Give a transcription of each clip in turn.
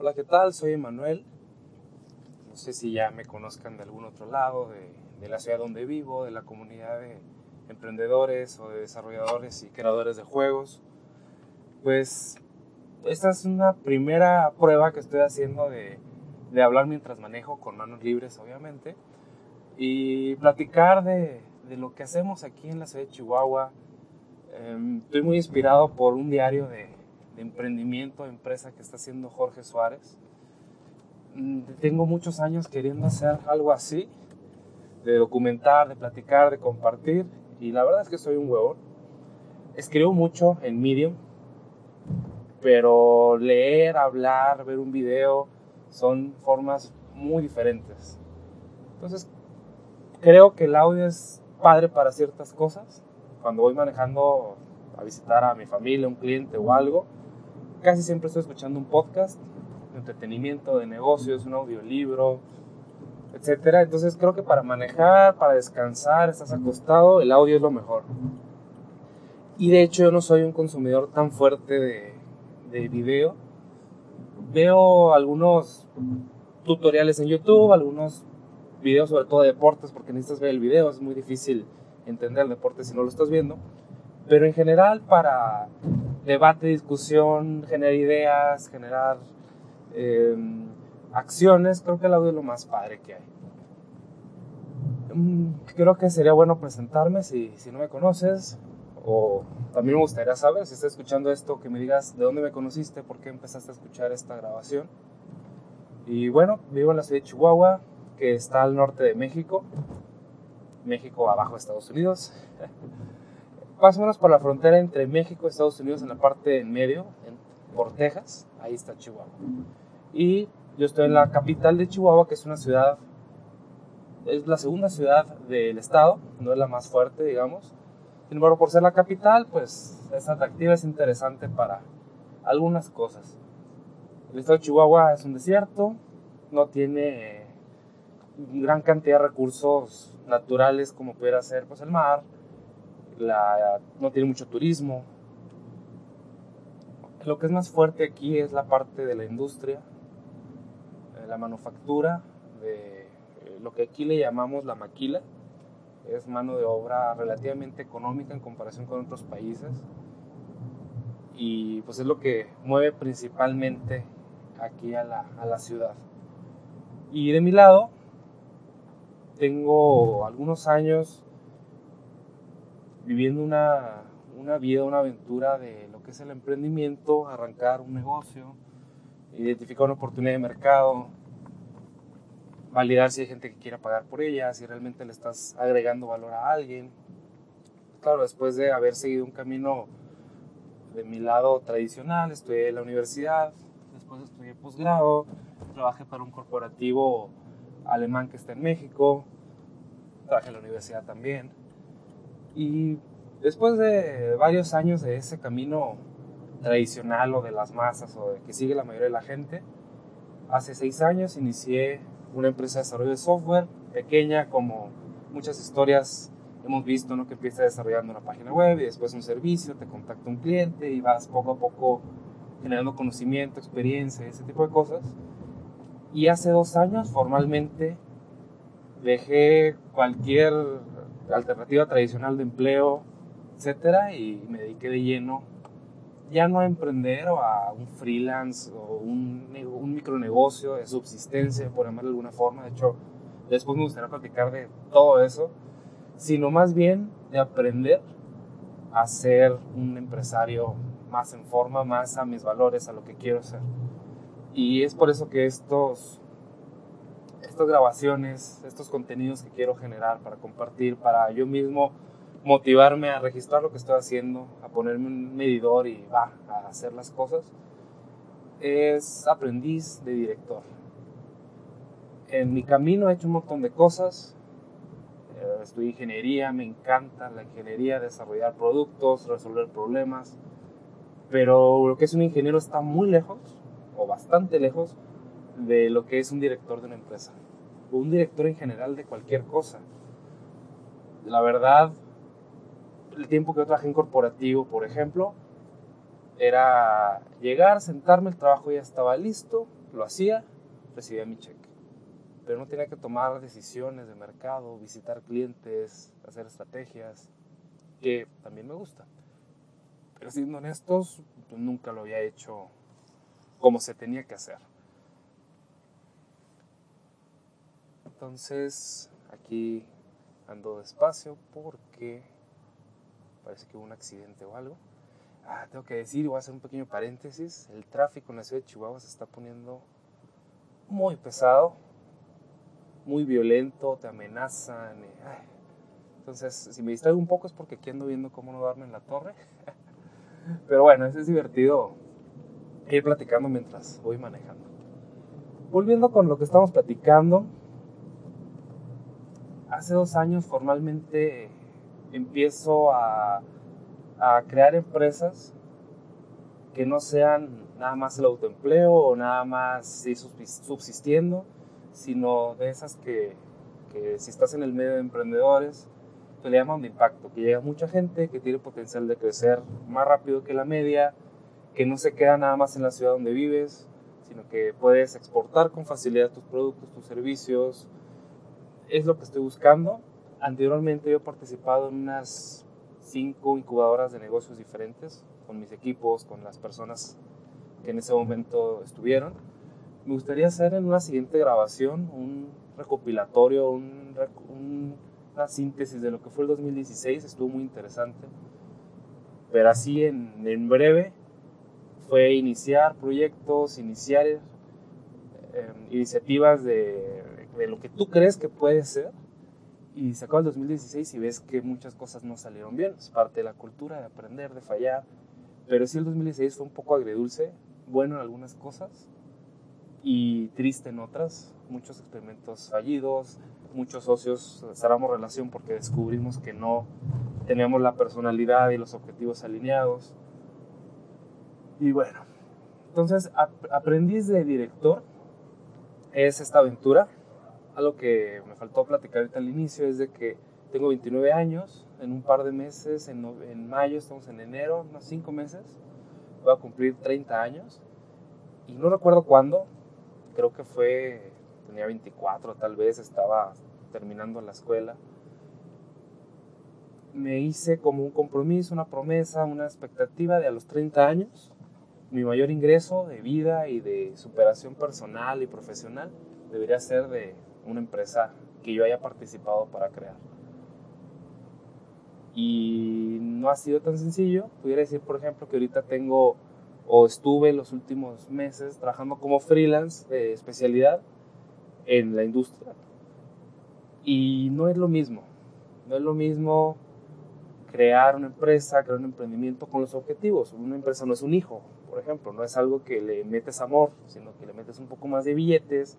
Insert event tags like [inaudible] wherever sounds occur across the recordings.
Hola, ¿qué tal? Soy Emanuel. No sé si ya me conozcan de algún otro lado, de, la ciudad donde vivo, de la comunidad de emprendedores o de desarrolladores y creadores de juegos. Pues esta es una primera prueba que estoy haciendo de, hablar mientras manejo, con manos libres obviamente, y platicar de, lo que hacemos aquí en la ciudad de Chihuahua. Em, estoy muy inspirado por un diario de, de emprendimiento, empresa que está haciendo Jorge Suárez. Mm, tengo muchos años queriendo hacer algo así, de documentar, de platicar, de compartir, y la verdad es que soy un huevón. Escribo mucho en Medium, pero leer, hablar, ver un video son formas muy diferentes. Entonces, creo que el audio es padre para ciertas cosas. Cuando voy manejando a visitar a mi familia, un cliente o algo, casi siempre estoy escuchando un podcast de entretenimiento, de negocios, un audiolibro, etcétera. Entonces creo que para manejar, para descansar, estás acostado, el audio es lo mejor. Y de hecho yo no soy un consumidor tan fuerte de, de video. Veo algunos tutoriales en YouTube, algunos videos sobre todo de deportes, porque necesitas ver el video, es muy difícil entender el deporte si no lo estás viendo. Pero en general para debate, discusión, generar ideas, generar em, acciones, creo que el audio es lo más padre que hay. Mm, creo que sería bueno presentarme si, si no me conoces, o también me gustaría saber, si estás escuchando esto, que me digas de dónde me conociste, por qué empezaste a escuchar esta grabación. Y bueno, vivo en la ciudad de Chihuahua, que está al norte de México, México abajo de Estados Unidos. [laughs] más o menos por la frontera entre México y Estados Unidos, en la parte en medio, en, por Texas, ahí está Chihuahua. Y yo estoy en la capital de Chihuahua, que es una ciudad, es la segunda ciudad del estado, no es la más fuerte, digamos. Sin embargo, por ser la capital, pues es atractiva, es interesante para algunas cosas. El estado de Chihuahua es un desierto, no tiene gran cantidad de recursos naturales como pudiera ser pues el mar, no tiene mucho turismo. Lo que es más fuerte aquí es la parte de la industria, eh, la manufactura, de eh, lo que aquí le llamamos la maquila. Es mano de obra relativamente económica en comparación con otros países. Y pues es lo que mueve principalmente aquí a la, a la ciudad. Y de mi lado, tengo algunos años viviendo una, una vida, una aventura de lo que es el emprendimiento, arrancar un negocio, identificar una oportunidad de mercado, validar si hay gente que quiera pagar por ella, si realmente le estás agregando valor a alguien. Claro, después de haber seguido un camino de mi lado tradicional, estudié en la universidad, después estudié posgrado, trabajé para un corporativo alemán que está en México, trabajé en la universidad también. Y después de varios años de ese camino tradicional o de las masas o de que sigue la mayoría de la gente, hace seis años inicié una empresa de desarrollo de software pequeña como muchas historias hemos visto, ¿no? que empieza desarrollando una página web y después un servicio, te contacta un cliente y vas poco a poco generando conocimiento, experiencia, ese tipo de cosas. Y hace dos años formalmente dejé cualquier alternativa tradicional de empleo, etcétera, y me dediqué de lleno ya no a emprender o a un freelance o un, un micronegocio de subsistencia, por llamarlo de alguna forma. De hecho, después me gustaría platicar de todo eso, sino más bien de aprender a ser un empresario más en forma, más a mis valores, a lo que quiero ser. Y es por eso que estos estas grabaciones, estos contenidos que quiero generar para compartir, para yo mismo motivarme a registrar lo que estoy haciendo, a ponerme un medidor y va a hacer las cosas, es aprendiz de director. En mi camino he hecho un montón de cosas. Eh, estudié ingeniería, me encanta la ingeniería, desarrollar productos, resolver problemas. Pero lo que es un ingeniero está muy lejos, o bastante lejos, de lo que es un director de una empresa o un director en general de cualquier cosa. La verdad, el tiempo que yo trabajé en corporativo, por ejemplo, era llegar, sentarme, el trabajo ya estaba listo, lo hacía, recibía mi cheque. Pero no tenía que tomar decisiones de mercado, visitar clientes, hacer estrategias, que también me gusta. Pero siendo honestos, nunca lo había hecho como se tenía que hacer. Entonces, aquí ando despacio porque parece que hubo un accidente o algo. Ah, tengo que decir, voy a hacer un pequeño paréntesis, el tráfico en la ciudad de Chihuahua se está poniendo muy pesado, muy violento, te amenazan. Entonces, si me distraigo un poco es porque aquí ando viendo cómo no darme en la torre. [laughs] Pero bueno, es divertido ir platicando mientras voy manejando. Volviendo con lo que estamos platicando, hace dos años formalmente empiezo a, crear empresas que no sean nada más el autoempleo o nada más subsistiendo, sino de esas que, que si estás en el medio de emprendedores, te le llaman de impacto, que llega mucha gente, que tiene potencial de crecer más rápido que la media, que no se queda nada más en la ciudad donde vives, sino que puedes exportar con facilidad tus productos, tus servicios. Es lo que estoy buscando. Anteriormente yo he participado en unas cinco incubadoras de negocios diferentes, con mis equipos, con las personas que en ese momento estuvieron. Me gustaría hacer en una siguiente grabación un recopilatorio, un, un síntesis de lo que fue el 2016, estuvo muy interesante. Pero así en, en breve fue iniciar proyectos, iniciar eh, iniciativas de, de, lo que tú crees que puede ser. Y se acaba el 2016 y ves que muchas cosas no salieron bien. Es parte de la cultura, de aprender, de fallar. Pero sí el 2016 fue un poco agridulce, bueno en algunas cosas y triste en otras. Muchos experimentos fallidos, muchos socios cerramos relación porque descubrimos que no teníamos la personalidad y los objetivos alineados. Y bueno, entonces aprendiz de director es esta aventura. Algo que me faltó platicar ahorita al inicio es de que tengo 29 años, en un par de meses, en, en mayo, estamos en enero, unos 5 meses, voy a cumplir 30 años. Y no recuerdo cuándo, creo que fue tenía 24 tal vez, estaba terminando la escuela. Me hice como un compromiso, una promesa, una expectativa de a los 30 años, mi mayor ingreso de vida y de superación personal y profesional debería ser de una empresa que yo haya participado para crear. Y no ha sido tan sencillo. Pudiera decir, por ejemplo, que ahorita tengo o estuve los últimos meses trabajando como freelance de especialidad en la industria. Y no es lo mismo. No es lo mismo crear una empresa, crear un emprendimiento con los objetivos. Una empresa no es un hijo, por ejemplo, no es algo que le metes amor, sino que le metes un poco más de billetes,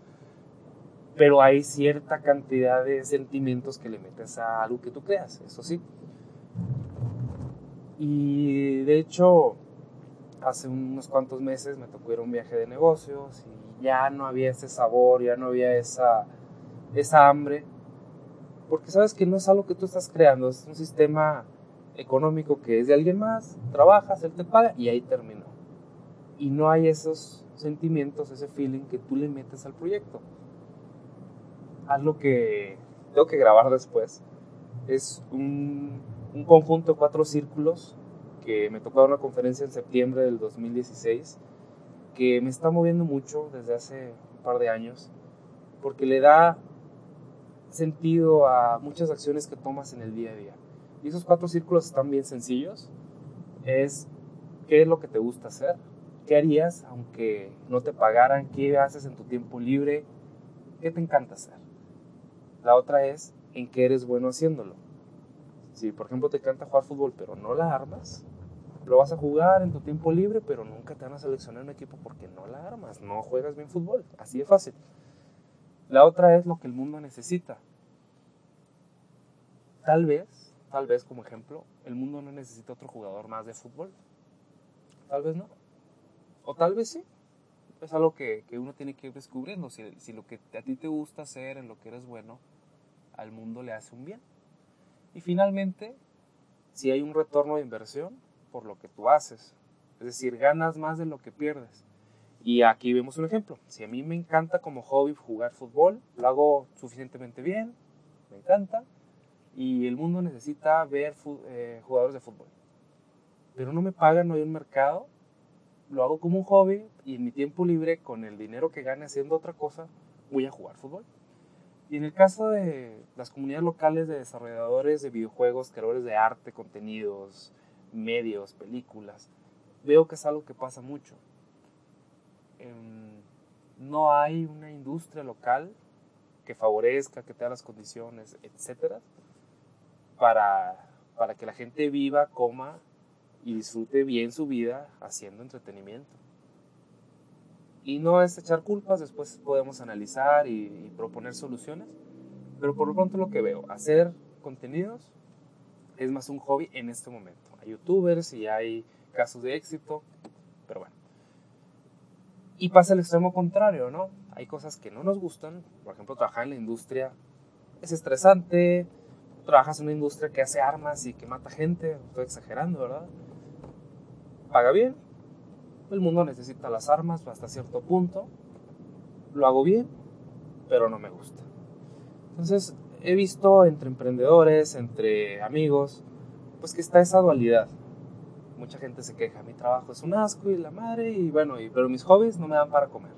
pero hay cierta cantidad de sentimientos que le metes a algo que tú creas, eso sí. Y de hecho, hace unos cuantos meses me tocó ir a un viaje de negocios y ya no había ese sabor, ya no había esa, esa hambre, porque sabes que no es algo que tú estás creando, es un sistema económico que es de alguien más, trabajas, él te paga y ahí terminó. Y no hay esos sentimientos, ese feeling que tú le metes al proyecto. Lo que tengo que grabar después. Es un, un conjunto de cuatro círculos que me tocó dar una conferencia en septiembre del 2016 que me está moviendo mucho desde hace un par de años porque le da sentido a muchas acciones que tomas en el día a día. Y esos cuatro círculos están bien sencillos. Es qué es lo que te gusta hacer, qué harías aunque no te pagaran, qué haces en tu tiempo libre, qué te encanta hacer. La otra es en qué eres bueno haciéndolo. Si por ejemplo te encanta jugar fútbol pero no la armas, lo vas a jugar en tu tiempo libre pero nunca te van a seleccionar un equipo porque no la armas, no juegas bien fútbol, así de fácil. La otra es lo que el mundo necesita. Tal vez, tal vez como ejemplo, el mundo no necesita otro jugador más de fútbol. Tal vez no. O tal vez sí. Es algo que, que uno tiene que ir descubriendo. Si, si lo que a ti te gusta hacer, en lo que eres bueno, al mundo le hace un bien. Y finalmente, si hay un retorno de inversión por lo que tú haces. Es decir, ganas más de lo que pierdes. Y aquí vemos un ejemplo. Si a mí me encanta como hobby jugar fútbol, lo hago suficientemente bien, me encanta, y el mundo necesita ver eh, jugadores de fútbol. Pero no me pagan, no hay un mercado, lo hago como un hobby y en mi tiempo libre, con el dinero que gane haciendo otra cosa, voy a jugar fútbol. Y en el caso de las comunidades locales de desarrolladores de videojuegos, creadores de arte, contenidos, medios, películas, veo que es algo que pasa mucho. Em, no hay una industria local que favorezca, que te las condiciones, etcétera, para, para que la gente viva, coma y disfrute bien su vida haciendo entretenimiento. Y no es echar culpas, después podemos analizar y, proponer soluciones, pero por lo pronto lo que veo, hacer contenidos es más un hobby en este momento. Hay youtubers y hay casos de éxito, pero bueno. Y pasa el extremo contrario, ¿no? Hay cosas que no nos gustan, por ejemplo, trabajar en la industria es estresante, trabajas en una industria que hace armas y que mata gente, estoy exagerando, ¿verdad? Paga bien, el mundo necesita las armas hasta cierto punto, lo hago bien, pero no me gusta. Entonces, he visto entre emprendedores, entre amigos, pues que está esa dualidad mucha gente se queja, mi trabajo es un asco y la madre, y bueno, pero mis hobbies no me dan para comer.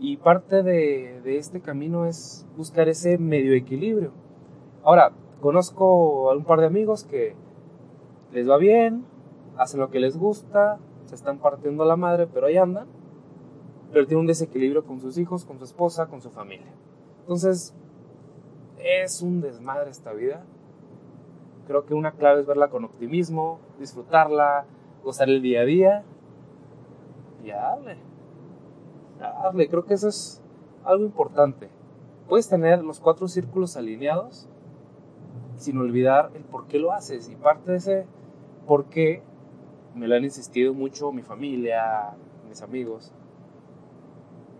Y parte de, de este camino es buscar ese medio equilibrio. Ahora, conozco a un par de amigos que les va bien, hacen lo que les gusta, se están partiendo la madre, pero ahí andan, pero tienen un desequilibrio con sus hijos, con su esposa, con su familia. Entonces, es un desmadre esta vida Creo que una clave es verla con optimismo, disfrutarla, gozar el día a día y darle. Darle, creo que eso es algo importante. Puedes tener los cuatro círculos alineados sin olvidar el por qué lo haces. Y parte de ese por qué me lo han insistido mucho mi familia, mis amigos.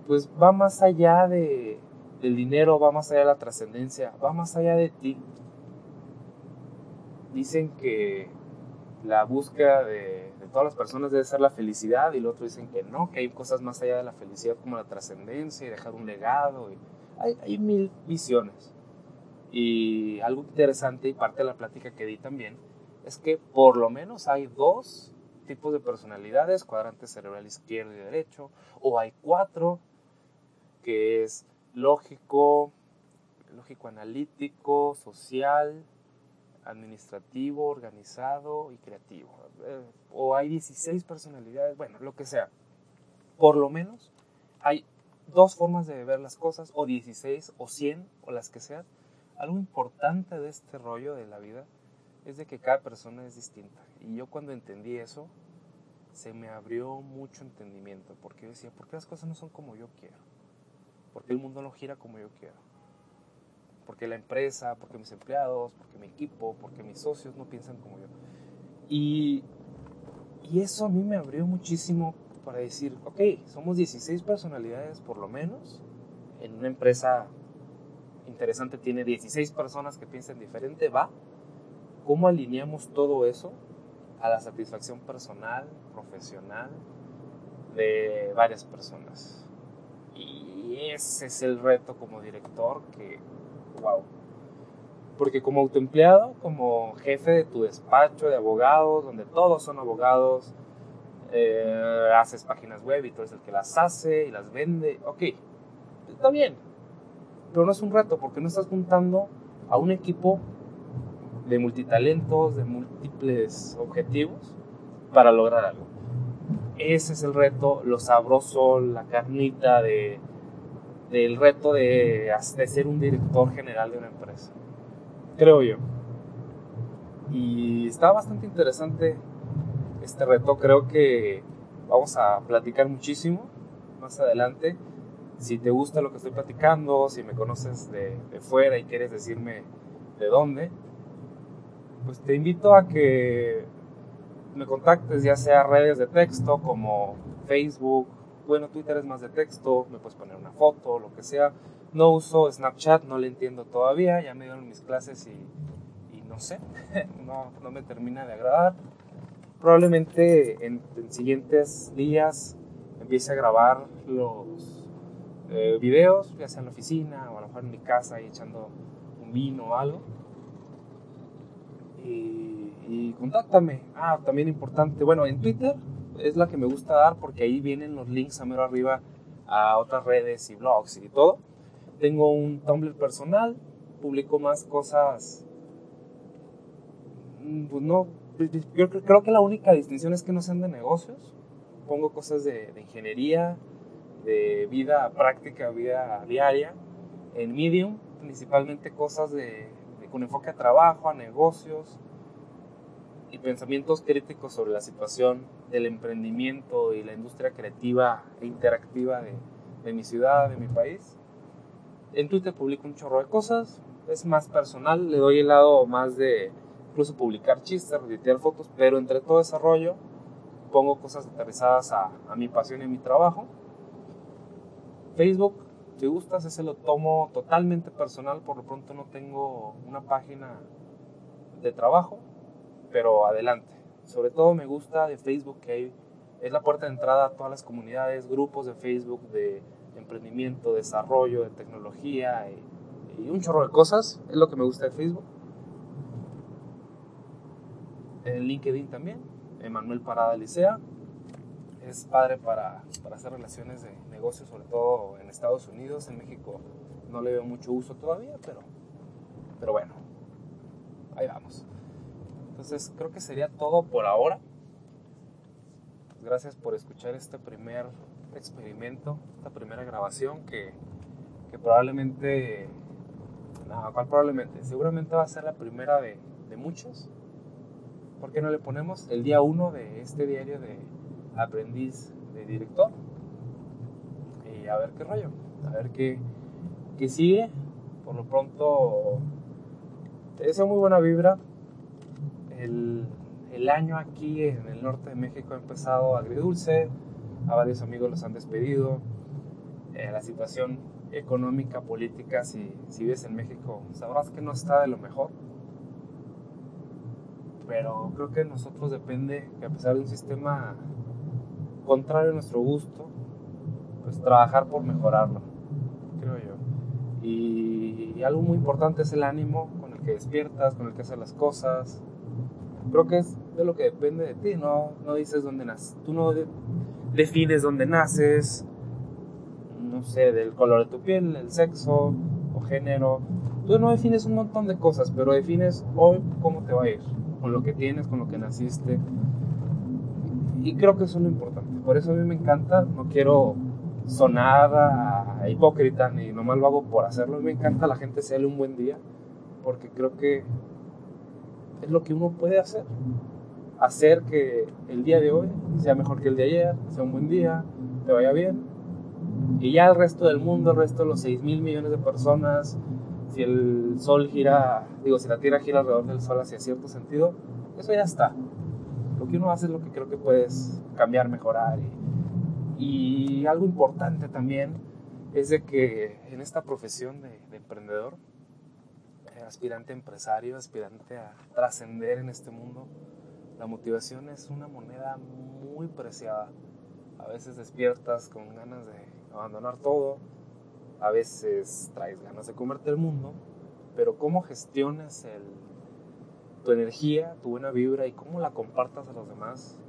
Pues va más allá de, del dinero, va más allá de la trascendencia, va más allá de ti dicen que la búsqueda de, todas las personas debe ser la felicidad y el otro dicen que no, que hay cosas más allá de la felicidad como la trascendencia y dejar un legado. Hay, hay mil visiones. Y algo interesante y parte de la plática que di también es que por lo menos hay dos tipos de personalidades, cuadrante cerebral izquierdo y derecho, o hay cuatro, que es lógico, lógico analítico, social, administrativo, organizado y creativo. Eh, o hay 16 personalidades, bueno, lo que sea. Por lo menos hay dos formas de ver las cosas, o 16, o 100, o las que sean. Algo importante de este rollo de la vida es de que cada persona es distinta. Y yo cuando entendí eso, se me abrió mucho entendimiento, porque yo decía, ¿por qué las cosas no son como yo quiero? ¿Por qué el mundo no gira como yo quiero? porque la empresa, porque mis empleados, porque mi equipo, porque mis socios no piensan como yo. Y, y eso a mí me abrió muchísimo para decir, ok, somos 16 personalidades por lo menos, en una empresa interesante tiene 16 personas que piensan diferente, va, ¿cómo alineamos todo eso a la satisfacción personal, profesional de varias personas? Y ese es el reto como director que wow. Porque como autoempleado, como jefe de tu despacho de abogados, donde todos son abogados, eh, haces páginas web y tú eres el que las hace y las vende, ok, está bien. Pero no es un reto porque no estás juntando a un equipo de multitalentos, de múltiples objetivos para lograr algo. Ese es el reto, lo sabroso, la carnita de del reto de, de ser un director general de una empresa, creo yo. Y está bastante interesante este reto, creo que vamos a platicar muchísimo más adelante. Si te gusta lo que estoy platicando, si me conoces de, de fuera y quieres decirme de dónde, pues te invito a que me contactes ya sea redes de texto como Facebook, bueno, Twitter es más de texto, me puedes poner una foto, lo que sea. No uso Snapchat, no le entiendo todavía, ya me dieron mis clases y, no sé, [laughs] no, me termina de agradar. Probablemente en, siguientes días empiece a grabar los eh, videos, ya sea en la oficina o a lo mejor en mi casa y echando un vino o algo. Y, contáctame. Ah, también importante. Bueno, en Twitter es la que me gusta dar porque ahí vienen los links a mero arriba a otras redes y blogs y todo. Tengo un Tumblr personal, publico más cosas. mm, Pues no, yo creo- que la única distinción es que no sean de negocios. Pongo cosas de, ingeniería, de vida práctica, vida diaria. En Medium, principalmente cosas de- con enfoque a trabajo, a negocios y pensamientos críticos sobre la situación del emprendimiento y la industria creativa e interactiva de, de mi ciudad, de mi país. En Twitter publico un chorro de cosas, es más personal, le doy el lado más de incluso publicar chistes, retuitear fotos, pero entre todo ese rollo pongo cosas aterrizadas a, a mi pasión y a mi trabajo. Facebook, si gustas, ese lo tomo totalmente personal, por lo pronto no tengo una página de trabajo, pero adelante. Sobre todo me gusta de Facebook que es la puerta de entrada a todas las comunidades, grupos de Facebook de emprendimiento, desarrollo, de tecnología y, y un chorro de cosas. Es lo que me gusta de Facebook. En LinkedIn también, Emanuel Parada Licea. Es padre para, para hacer relaciones de negocios, sobre todo en Estados Unidos. En México no le veo mucho uso todavía, pero, pero bueno, ahí vamos. Entonces creo que sería todo por ahora. Gracias por escuchar este primer experimento, esta primera grabación que, que probablemente, no, ¿cuál probablemente? Seguramente va a ser la primera de, de muchos. ¿Por qué no le ponemos el día 1 de este diario de aprendiz de director? Y a ver qué rollo, a ver qué, qué sigue. Por lo pronto, te deseo muy buena vibra. El, el año aquí en el norte de México ha empezado agridulce, a varios amigos los han despedido. Eh, la situación económica, política, si, si vives en México, sabrás que no está de lo mejor. Pero creo que nosotros depende que a pesar de un sistema contrario a nuestro gusto, pues trabajar por mejorarlo, creo yo. Y, algo muy importante es el ánimo con el que despiertas, con el que haces las cosas. Creo que es de lo que depende de ti, no, no dices dónde naces. Tú no de- defines dónde naces, no sé, del color de tu piel, el sexo o género. Tú no defines un montón de cosas, pero defines hoy cómo te va a ir, con lo que tienes, con lo que naciste. Y creo que eso es lo importante. Por eso a mí me encanta, no quiero sonar a, a hipócrita ni nomás lo hago por hacerlo. A mí me encanta la gente se un buen día, porque creo que es lo que uno puede hacer. Hacer que el día de hoy sea mejor que el de ayer, sea un buen día, te vaya bien. Y ya el resto del mundo, el resto de los 6 mil millones de personas, si el sol gira, digo, si la Tierra gira alrededor del sol hacia cierto sentido, eso ya está. Lo que uno hace es lo que creo que puedes cambiar, mejorar. Y, algo importante también es de que en esta profesión de, de emprendedor, eh, aspirante a empresario, aspirante a trascender en este mundo, la motivación es una moneda muy preciada. A veces despiertas con ganas de abandonar todo, a veces traes ganas de comerte el mundo, pero cómo gestiones el, tu energía, tu buena vibra y cómo la compartas a los demás,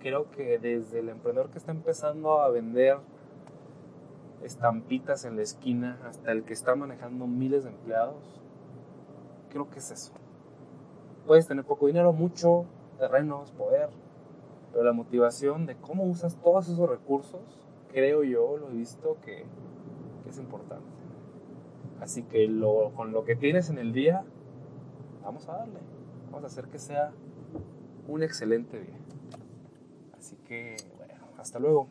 creo que desde el emprendedor que está empezando a vender estampitas en la esquina hasta el que está manejando miles de empleados, creo que es eso. Puedes tener poco dinero, mucho, terrenos, poder, pero la motivación de cómo usas todos esos recursos, creo yo, lo he visto que, es importante. Así que con lo que tienes en el día, vamos a darle. Vamos a hacer que sea un excelente día. Así que, bueno, hasta luego.